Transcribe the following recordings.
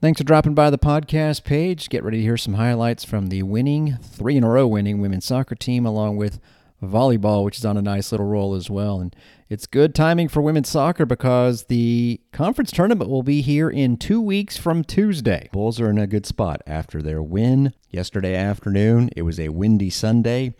Thanks for dropping by the podcast page. Get ready to hear some highlights from the winning, three in a row winning women's soccer team, along with volleyball, which is on a nice little roll as well. And it's good timing for women's soccer because the conference tournament will be here in two weeks from Tuesday. Bulls are in a good spot after their win yesterday afternoon. It was a windy Sunday.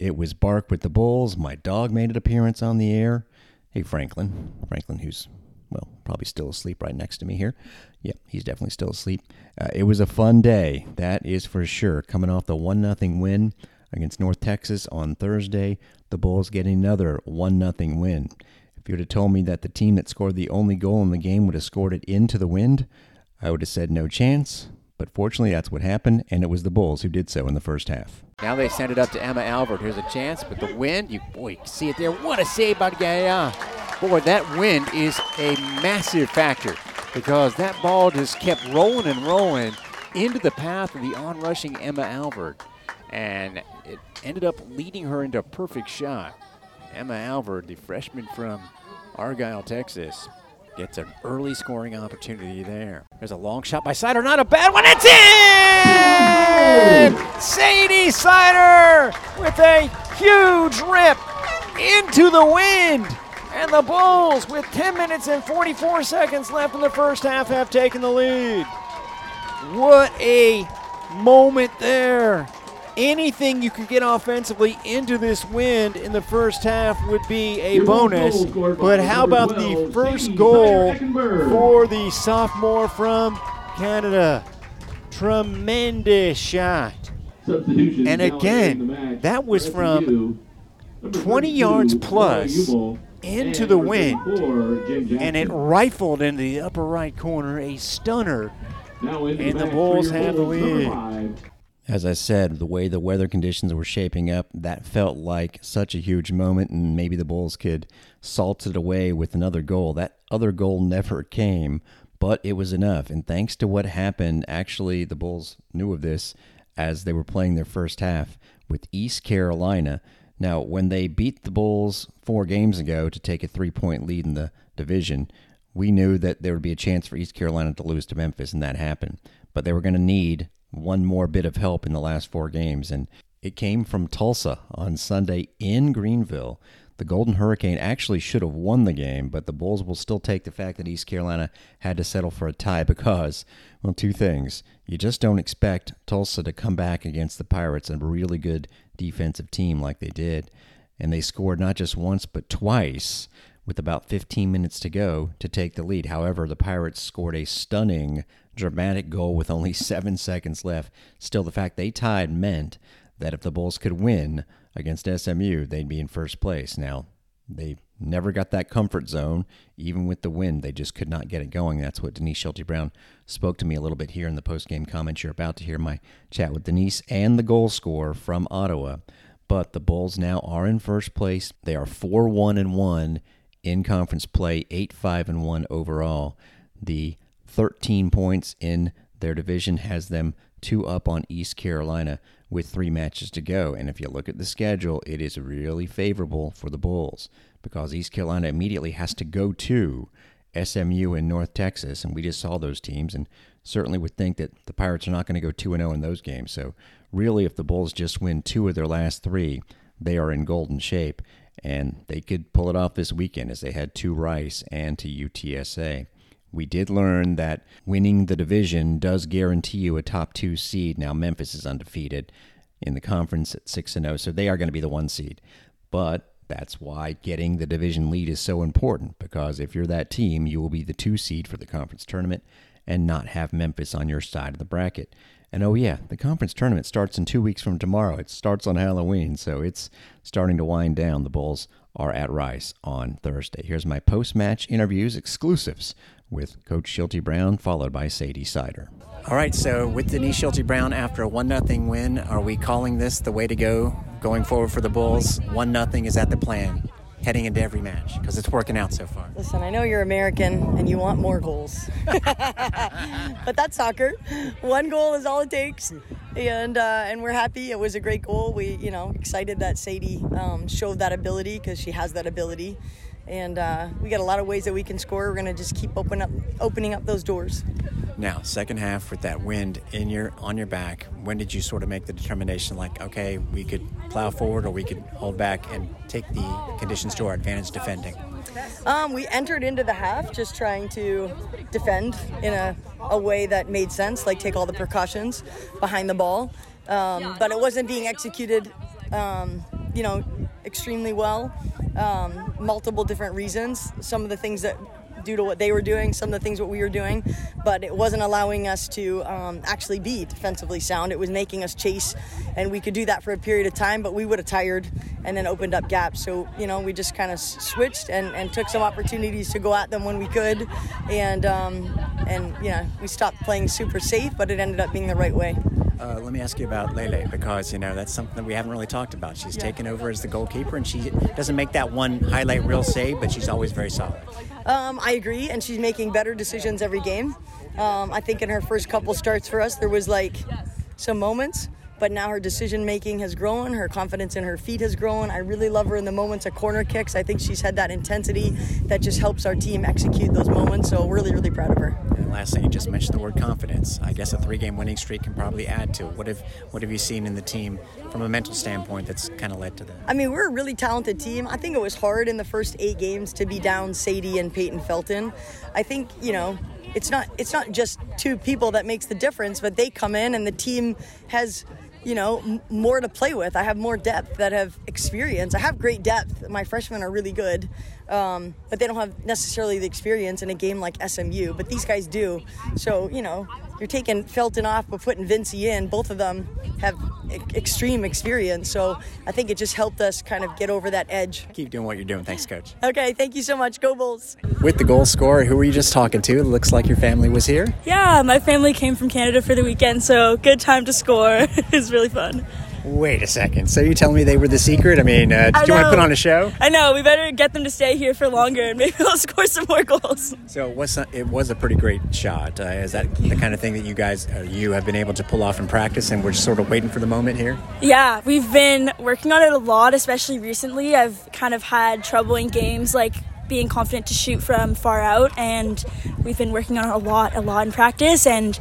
It was Bark with the Bulls. My dog made an appearance on the air. Hey, Franklin. Franklin, who's well, probably still asleep right next to me here. Yeah, he's definitely still asleep. Uh, it was a fun day, that is for sure. Coming off the one nothing win against North Texas on Thursday, the Bulls getting another one nothing win. If you would have told me that the team that scored the only goal in the game would have scored it into the wind, I would have said no chance. But fortunately, that's what happened, and it was the Bulls who did so in the first half. Now they send it up to Emma Albert. Here's a chance, but the wind, you boy, you see it there. What a save by Gaia. Boy, that wind is a massive factor because that ball just kept rolling and rolling into the path of the onrushing Emma Albert. And it ended up leading her into a perfect shot. Emma Albert, the freshman from Argyle, Texas, gets an early scoring opportunity there. There's a long shot by Sider, not a bad one. It's in! Sadie Sider with a huge rip into the wind. And the Bulls, with 10 minutes and 44 seconds left in the first half, have taken the lead. What a moment there. Anything you could get offensively into this wind in the first half would be a bonus. But how about the first goal for the sophomore from Canada? Tremendous shot. And again, that was from 20 yards plus into the wind, and it rifled into the upper right corner, a stunner, and the Bulls have the lead. As I said, the way the weather conditions were shaping up, that felt like such a huge moment, and maybe the Bulls could salt it away with another goal. That other goal never came, but it was enough. And thanks to what happened, actually, the Bulls knew of this as they were playing their first half with East Carolina. Now, when they beat the Bulls four games ago to take a three point lead in the division, we knew that there would be a chance for East Carolina to lose to Memphis, and that happened. But they were going to need one more bit of help in the last four games, and it came from Tulsa on Sunday in Greenville. The Golden Hurricane actually should have won the game, but the Bulls will still take the fact that East Carolina had to settle for a tie because, well, two things. You just don't expect Tulsa to come back against the Pirates, a really good defensive team like they did. And they scored not just once, but twice with about 15 minutes to go to take the lead. However, the Pirates scored a stunning, dramatic goal with only seven seconds left. Still, the fact they tied meant that if the Bulls could win against SMU, they'd be in first place. Now, they never got that comfort zone, even with the wind, They just could not get it going. That's what Denise Schilte Brown spoke to me a little bit here in the post game comments. You're about to hear my chat with Denise and the goal scorer from Ottawa. But the Bulls now are in first place. They are 4 1 and 1 in conference play, 8 5 and 1 overall. The 13 points in their division has them two up on East Carolina with three matches to go. And if you look at the schedule, it is really favorable for the Bulls because East Carolina immediately has to go to SMU in North Texas. And we just saw those teams and certainly would think that the Pirates are not going to go 2 0 in those games. So, really, if the Bulls just win two of their last three, they are in golden shape. And they could pull it off this weekend as they had to Rice and to UTSA. We did learn that winning the division does guarantee you a top two seed. Now, Memphis is undefeated in the conference at 6 0, so they are going to be the one seed. But that's why getting the division lead is so important because if you're that team, you will be the two seed for the conference tournament and not have Memphis on your side of the bracket. And oh, yeah, the conference tournament starts in two weeks from tomorrow. It starts on Halloween, so it's starting to wind down. The Bulls are at Rice on Thursday. Here's my post match interviews exclusives with Coach Schilte Brown, followed by Sadie Sider. All right, so with Denise Schilte Brown after a 1 0 win, are we calling this the way to go going forward for the Bulls? 1 0 is that the plan? Heading into every match because it's working out so far. Listen, I know you're American and you want more goals, but that's soccer. One goal is all it takes, and uh, and we're happy. It was a great goal. We, you know, excited that Sadie um, showed that ability because she has that ability and uh, we got a lot of ways that we can score. We're going to just keep open up, opening up those doors. Now, second half with that wind in your on your back, when did you sort of make the determination like, okay, we could plow forward or we could hold back and take the conditions to our advantage defending? Um, we entered into the half just trying to defend in a, a way that made sense, like take all the precautions behind the ball. Um, but it wasn't being executed, um, you know, extremely well. Um, multiple different reasons. Some of the things that due to what they were doing, some of the things what we were doing, but it wasn't allowing us to um, actually be defensively sound. It was making us chase, and we could do that for a period of time, but we would have tired and then opened up gaps. So you know, we just kind of switched and, and took some opportunities to go at them when we could, and um, and yeah, we stopped playing super safe, but it ended up being the right way. Uh, let me ask you about Lele because you know that's something that we haven't really talked about. She's yeah. taken over as the goalkeeper, and she doesn't make that one highlight reel save, but she's always very solid. Um, I agree, and she's making better decisions every game. Um, I think in her first couple starts for us, there was like some moments but now her decision making has grown. Her confidence in her feet has grown. I really love her in the moments of corner kicks. I think she's had that intensity that just helps our team execute those moments. So we're really, really proud of her. Last thing, you just mentioned the word confidence. I guess a three-game winning streak can probably add to it. What have What have you seen in the team from a mental standpoint that's kind of led to that? I mean, we're a really talented team. I think it was hard in the first eight games to be down Sadie and Peyton Felton. I think you know it's not it's not just two people that makes the difference, but they come in and the team has you know, m- more to play with. I have more depth that have experience. I have great depth. My freshmen are really good, um, but they don't have necessarily the experience in a game like SMU. But these guys do. So you know, you're taking Felton off but putting Vincy in. Both of them have e- extreme experience. So I think it just helped us kind of get over that edge. Keep doing what you're doing. Thanks, Coach. Okay, thank you so much. Go Bulls. With the goal scorer, who were you just talking to? It looks like your family was here. Yeah, my family came from Canada for the weekend, so good time to score. it was really fun. Wait a second. So you telling me they were the secret? I mean, uh, I you want to put on a show? I know. We better get them to stay here for longer, and maybe they'll score some more goals. So it was it was a pretty great shot. Uh, is that the kind of thing that you guys uh, you have been able to pull off in practice, and we're just sort of waiting for the moment here? Yeah, we've been working on it a lot, especially recently. I've kind of had trouble in games like being confident to shoot from far out and we've been working on it a lot a lot in practice and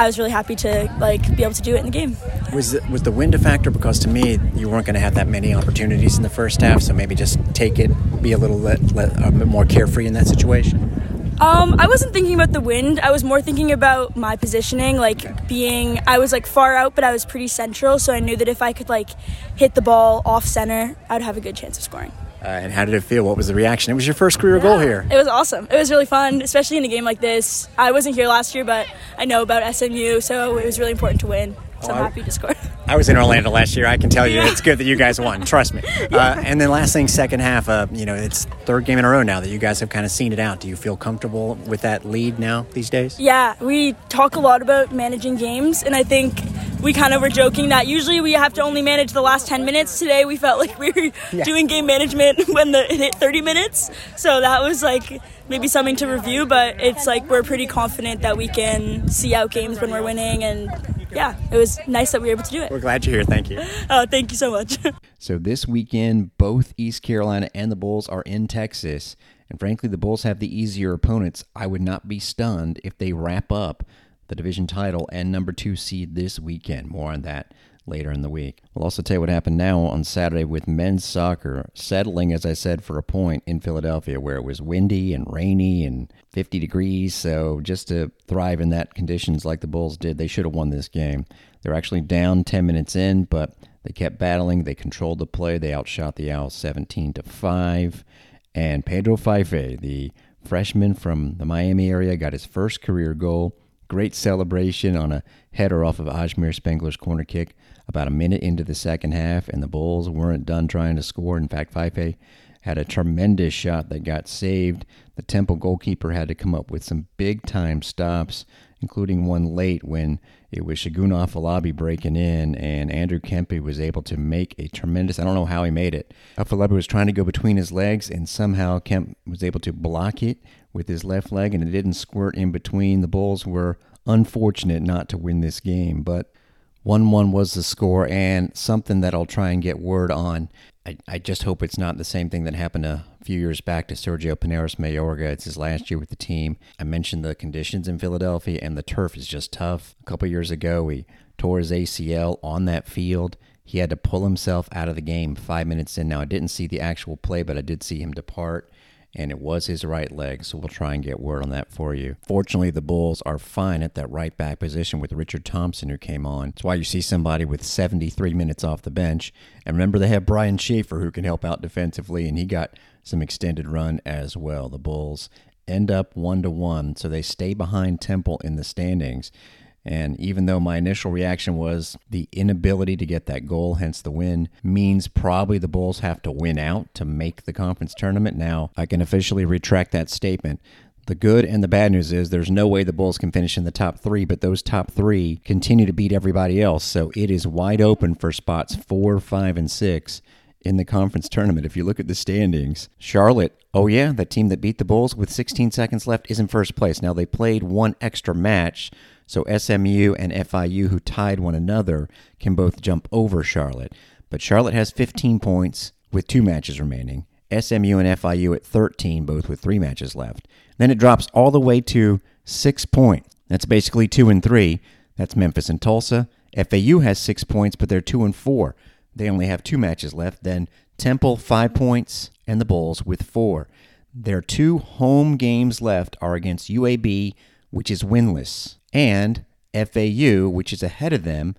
I was really happy to like be able to do it in the game. Was the, was the wind a factor? Because to me, you weren't going to have that many opportunities in the first half, so maybe just take it, be a little let, let, a bit more carefree in that situation. Um, I wasn't thinking about the wind. I was more thinking about my positioning, like okay. being. I was like far out, but I was pretty central, so I knew that if I could like hit the ball off center, I'd have a good chance of scoring. Uh, and how did it feel? What was the reaction? It was your first career yeah, goal here. It was awesome. It was really fun, especially in a game like this. I wasn't here last year, but I know about SMU, so it was really important to win. So oh, I'm happy to score. I was in Orlando last year. I can tell you yeah. it's good that you guys won. Trust me. Yeah. Uh, and then last thing, second half. Uh, you know, it's third game in a row now that you guys have kind of seen it out. Do you feel comfortable with that lead now these days? Yeah, we talk a lot about managing games, and I think we kind of were joking that usually we have to only manage the last 10 minutes. Today we felt like we were yeah. doing game management when the, it hit 30 minutes. So that was like maybe something to review, but it's like we're pretty confident that we can see out games when we're winning. And yeah, it was nice that we were able to do it. We're glad you're here. Thank you. Oh, thank you so much. so this weekend, both East Carolina and the Bulls are in Texas. And frankly, the Bulls have the easier opponents. I would not be stunned if they wrap up the division title and number two seed this weekend. More on that later in the week. We'll also tell you what happened now on Saturday with men's soccer, settling, as I said, for a point in Philadelphia where it was windy and rainy and 50 degrees. So just to thrive in that conditions like the Bulls did, they should have won this game. They're actually down 10 minutes in, but they kept battling. They controlled the play. They outshot the Owls 17 to 5. And Pedro Fife, the freshman from the Miami area, got his first career goal. Great celebration on a header off of Ajmer Spengler's corner kick about a minute into the second half, and the Bulls weren't done trying to score. In fact, Fife had a tremendous shot that got saved. The Temple goalkeeper had to come up with some big time stops, including one late when it was Segun Afolabi breaking in, and Andrew Kempe was able to make a tremendous. I don't know how he made it. Afolabi was trying to go between his legs, and somehow Kemp was able to block it with his left leg, and it didn't squirt in between. The Bulls were unfortunate not to win this game, but 1 1 was the score, and something that I'll try and get word on. I, I just hope it's not the same thing that happened a few years back to Sergio Paneras Mayorga. It's his last year with the team. I mentioned the conditions in Philadelphia, and the turf is just tough. A couple years ago, he tore his ACL on that field. He had to pull himself out of the game five minutes in. Now, I didn't see the actual play, but I did see him depart and it was his right leg, so we'll try and get word on that for you. Fortunately, the Bulls are fine at that right back position with Richard Thompson, who came on. That's why you see somebody with 73 minutes off the bench. And remember, they have Brian Schaefer, who can help out defensively, and he got some extended run as well. The Bulls end up one to one, so they stay behind Temple in the standings. And even though my initial reaction was the inability to get that goal, hence the win, means probably the Bulls have to win out to make the conference tournament, now I can officially retract that statement. The good and the bad news is there's no way the Bulls can finish in the top three, but those top three continue to beat everybody else. So it is wide open for spots four, five, and six in the conference tournament. If you look at the standings, Charlotte, oh yeah, the team that beat the Bulls with 16 seconds left is in first place. Now they played one extra match, so SMU and FIU, who tied one another, can both jump over Charlotte. But Charlotte has 15 points with two matches remaining. SMU and FIU at 13, both with three matches left. Then it drops all the way to six points. That's basically two and three. That's Memphis and Tulsa. FAU has six points, but they're two and four. They only have two matches left. Then Temple, five points, and the Bulls with four. Their two home games left are against UAB, which is winless and FAU, which is ahead of them,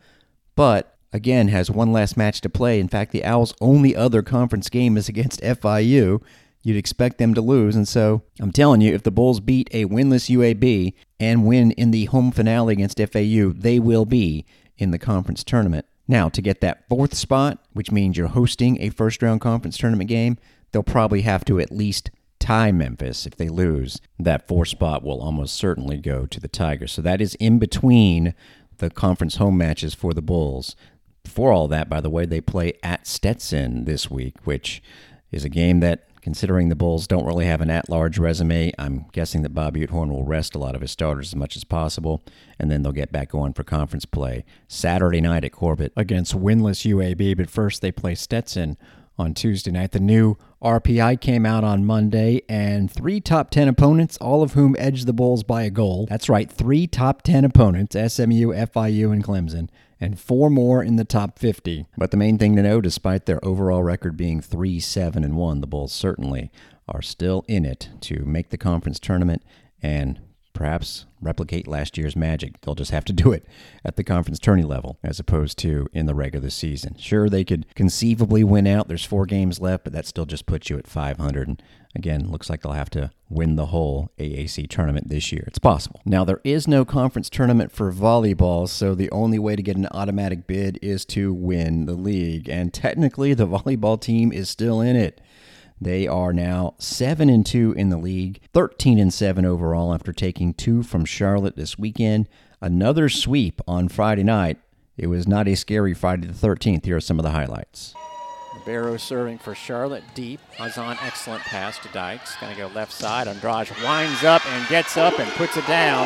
but again has one last match to play. In fact, the Owls' only other conference game is against FIU. You'd expect them to lose. And so I'm telling you, if the Bulls beat a winless UAB and win in the home finale against FAU, they will be in the conference tournament. Now, to get that fourth spot, which means you're hosting a first round conference tournament game, they'll probably have to at least tie Memphis. If they lose, that four spot will almost certainly go to the Tigers. So that is in between the conference home matches for the Bulls. For all that, by the way, they play at Stetson this week, which is a game that, considering the Bulls don't really have an at large resume, I'm guessing that Bob Butehorn will rest a lot of his starters as much as possible, and then they'll get back going for conference play Saturday night at Corbett against winless UAB. But first, they play Stetson on Tuesday night. The new RPI came out on Monday, and three top 10 opponents, all of whom edged the Bulls by a goal. That's right, three top 10 opponents SMU, FIU, and Clemson, and four more in the top 50. But the main thing to know, despite their overall record being 3 7 and 1, the Bulls certainly are still in it to make the conference tournament and perhaps replicate last year's magic. They'll just have to do it at the conference tourney level as opposed to in the regular season. Sure, they could conceivably win out. There's four games left, but that still just puts you at 500. And again, looks like they'll have to win the whole AAC tournament this year. It's possible. Now, there is no conference tournament for volleyball, so the only way to get an automatic bid is to win the league. And technically, the volleyball team is still in it. They are now 7 and 2 in the league, 13 and 7 overall after taking two from Charlotte this weekend. Another sweep on Friday night. It was not a scary Friday the 13th. Here are some of the highlights. Barrow serving for Charlotte deep. Hazan, excellent pass to Dykes. Going to go left side. Andrade winds up and gets up and puts it down.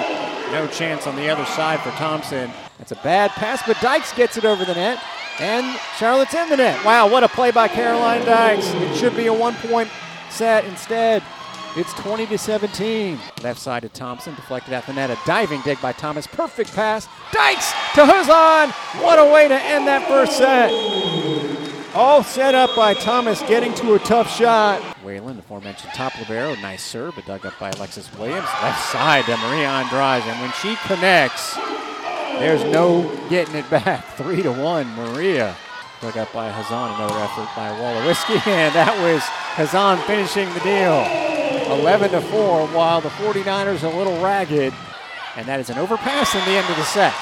No chance on the other side for Thompson. That's a bad pass, but Dykes gets it over the net. And Charlotte's in the net. Wow, what a play by Caroline Dykes. It should be a one point set. Instead, it's 20 to 17. Left side to Thompson, deflected at the net. A diving dig by Thomas. Perfect pass. Dykes to Hazan. What a way to end that first set. All set up by Thomas getting to a tough shot. Whalen, the aforementioned top libero. Nice serve, but dug up by Alexis Williams. Left side to Maria Andrade. And when she connects, there's no getting it back. Three to one, Maria. Dug up by Hazan. Another effort by Wolowiski, and that was Hazan finishing the deal. 11 to 4, while the 49ers are a little ragged. And that is an overpass in the end of the set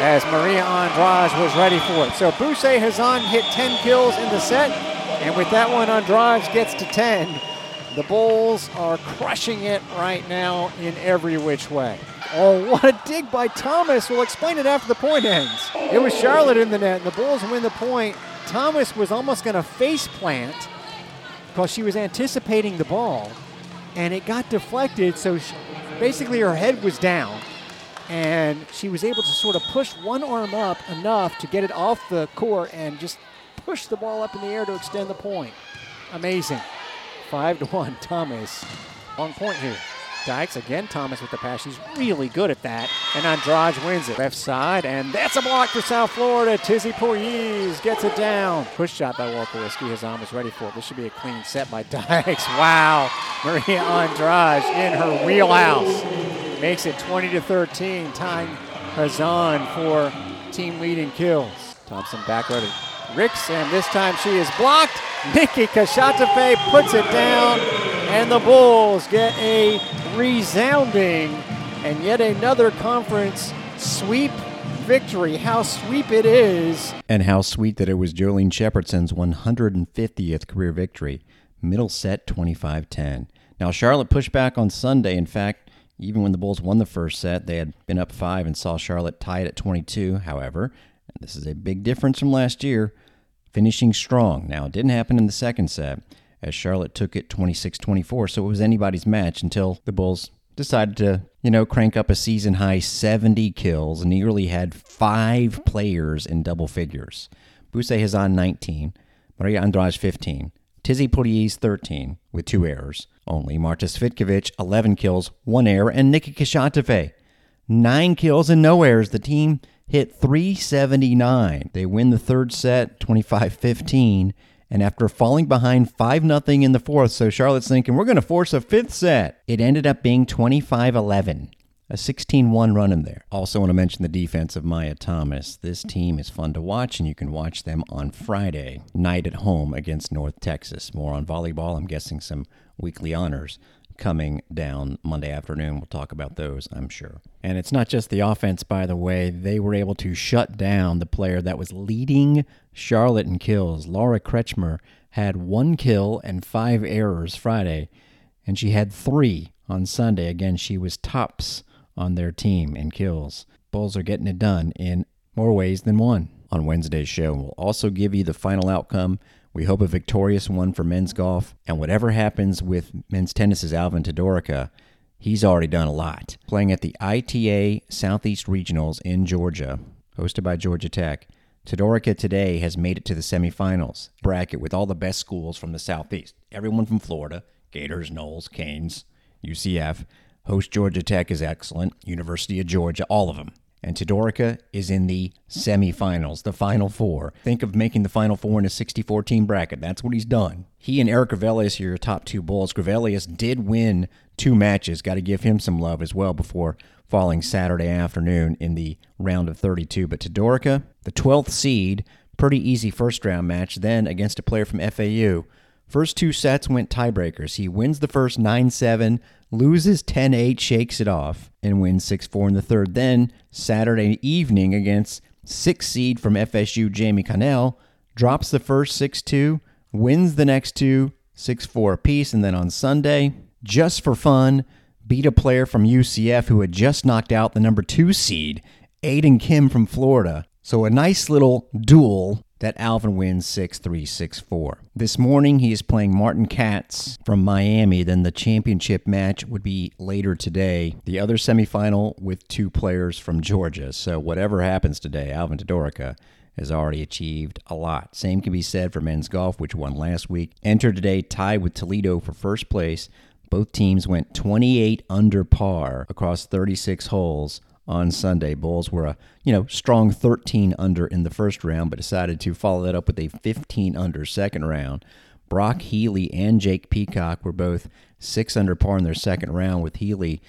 as Maria Andrade was ready for it. So Buse Hazan hit 10 kills in the set, and with that one, Andrade gets to 10. The Bulls are crushing it right now in every which way. Oh, what a dig by Thomas. We'll explain it after the point ends. It was Charlotte in the net, and the Bulls win the point. Thomas was almost going to face plant because she was anticipating the ball, and it got deflected, so she, basically her head was down, and she was able to sort of push one arm up enough to get it off the court and just push the ball up in the air to extend the point. Amazing. Five to one, Thomas. Long point here. Dykes again. Thomas with the pass. She's really good at that. And Andrade wins it. Left side, and that's a block for South Florida. Tizzy Poyes gets it down. Push shot by Walker Whiskey. His arm is ready for it. This should be a clean set by Dykes. Wow. Maria Andrade in her wheelhouse. Makes it 20 to 13. Tying Hazan for team leading kills. Thompson back ready. Ricks, and this time she is blocked. Nikki Kashatafe puts it down, and the Bulls get a resounding and yet another conference sweep victory. How sweep it is. And how sweet that it was Jolene Shepardson's 150th career victory. Middle set 25 10. Now, Charlotte pushed back on Sunday. In fact, even when the Bulls won the first set, they had been up five and saw Charlotte tie it at 22. However, this is a big difference from last year, finishing strong. Now, it didn't happen in the second set as Charlotte took it 26 24, so it was anybody's match until the Bulls decided to, you know, crank up a season high 70 kills, and nearly had five players in double figures. Buse Hazan 19, Maria Andrade 15, Tizzy Poyes 13 with two errors only, Marta Cvitkovic 11 kills, one error, and Nikki Kashatafe 9 kills and no errors. The team hit 379. They win the third set 25 15. And after falling behind 5 0 in the fourth, so Charlotte's thinking, we're going to force a fifth set. It ended up being 25 11 a 16 1 run in there. Also, want to mention the defense of Maya Thomas. This team is fun to watch, and you can watch them on Friday night at home against North Texas. More on volleyball. I'm guessing some weekly honors coming down Monday afternoon. We'll talk about those, I'm sure. And it's not just the offense, by the way. They were able to shut down the player that was leading Charlotte in kills. Laura Kretschmer had one kill and five errors Friday, and she had three on Sunday. Again, she was tops on their team in kills. Bulls are getting it done in more ways than one. On Wednesday's show, we'll also give you the final outcome. We hope a victorious one for men's golf. And whatever happens with men's tennis's Alvin Todorica, he's already done a lot. Playing at the ITA Southeast Regionals in Georgia, hosted by Georgia Tech, Todorica today has made it to the semifinals bracket with all the best schools from the Southeast. Everyone from Florida, Gators, Noles, Canes, UCF. Host Georgia Tech is excellent. University of Georgia, all of them. And Todorica is in the semifinals, the final four. Think of making the final four in a 64 team bracket. That's what he's done. He and Eric Gravelius are your top two bulls. Gravelius did win two matches. Got to give him some love as well before falling Saturday afternoon in the round of 32. But Todorica, the 12th seed, pretty easy first round match, then against a player from FAU. First two sets went tiebreakers. He wins the first 9 7, loses 10 8, shakes it off, and wins 6 4 in the third. Then, Saturday evening against six seed from FSU, Jamie Connell, drops the first 6 2, wins the next two 6 4 apiece. And then on Sunday, just for fun, beat a player from UCF who had just knocked out the number two seed, Aiden Kim from Florida. So a nice little duel that Alvin wins 6 3 6 4. This morning he is playing Martin Katz from Miami. Then the championship match would be later today. The other semifinal with two players from Georgia. So whatever happens today, Alvin Todorica has already achieved a lot. Same can be said for men's golf, which won last week. Enter today tied with Toledo for first place. Both teams went 28 under par across 36 holes on Sunday. Bulls were a you know strong 13 under in the first round, but decided to follow that up with a 15 under second round. Brock Healy and Jake Peacock were both six under par in their second round, with Healy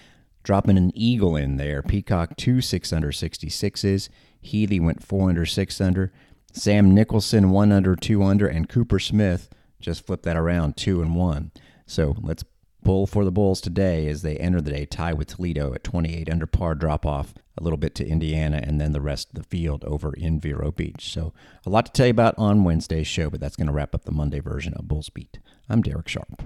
dropping an eagle in there. Peacock two six under 66s. Healy went four under six under. Sam Nicholson one under two under, and Cooper Smith just flipped that around two and one. So let's Bull for the Bulls today as they enter the day tie with Toledo at 28 under par drop off a little bit to Indiana and then the rest of the field over in Vero Beach. So a lot to tell you about on Wednesday's show, but that's going to wrap up the Monday version of Bulls Beat. I'm Darek Sharp.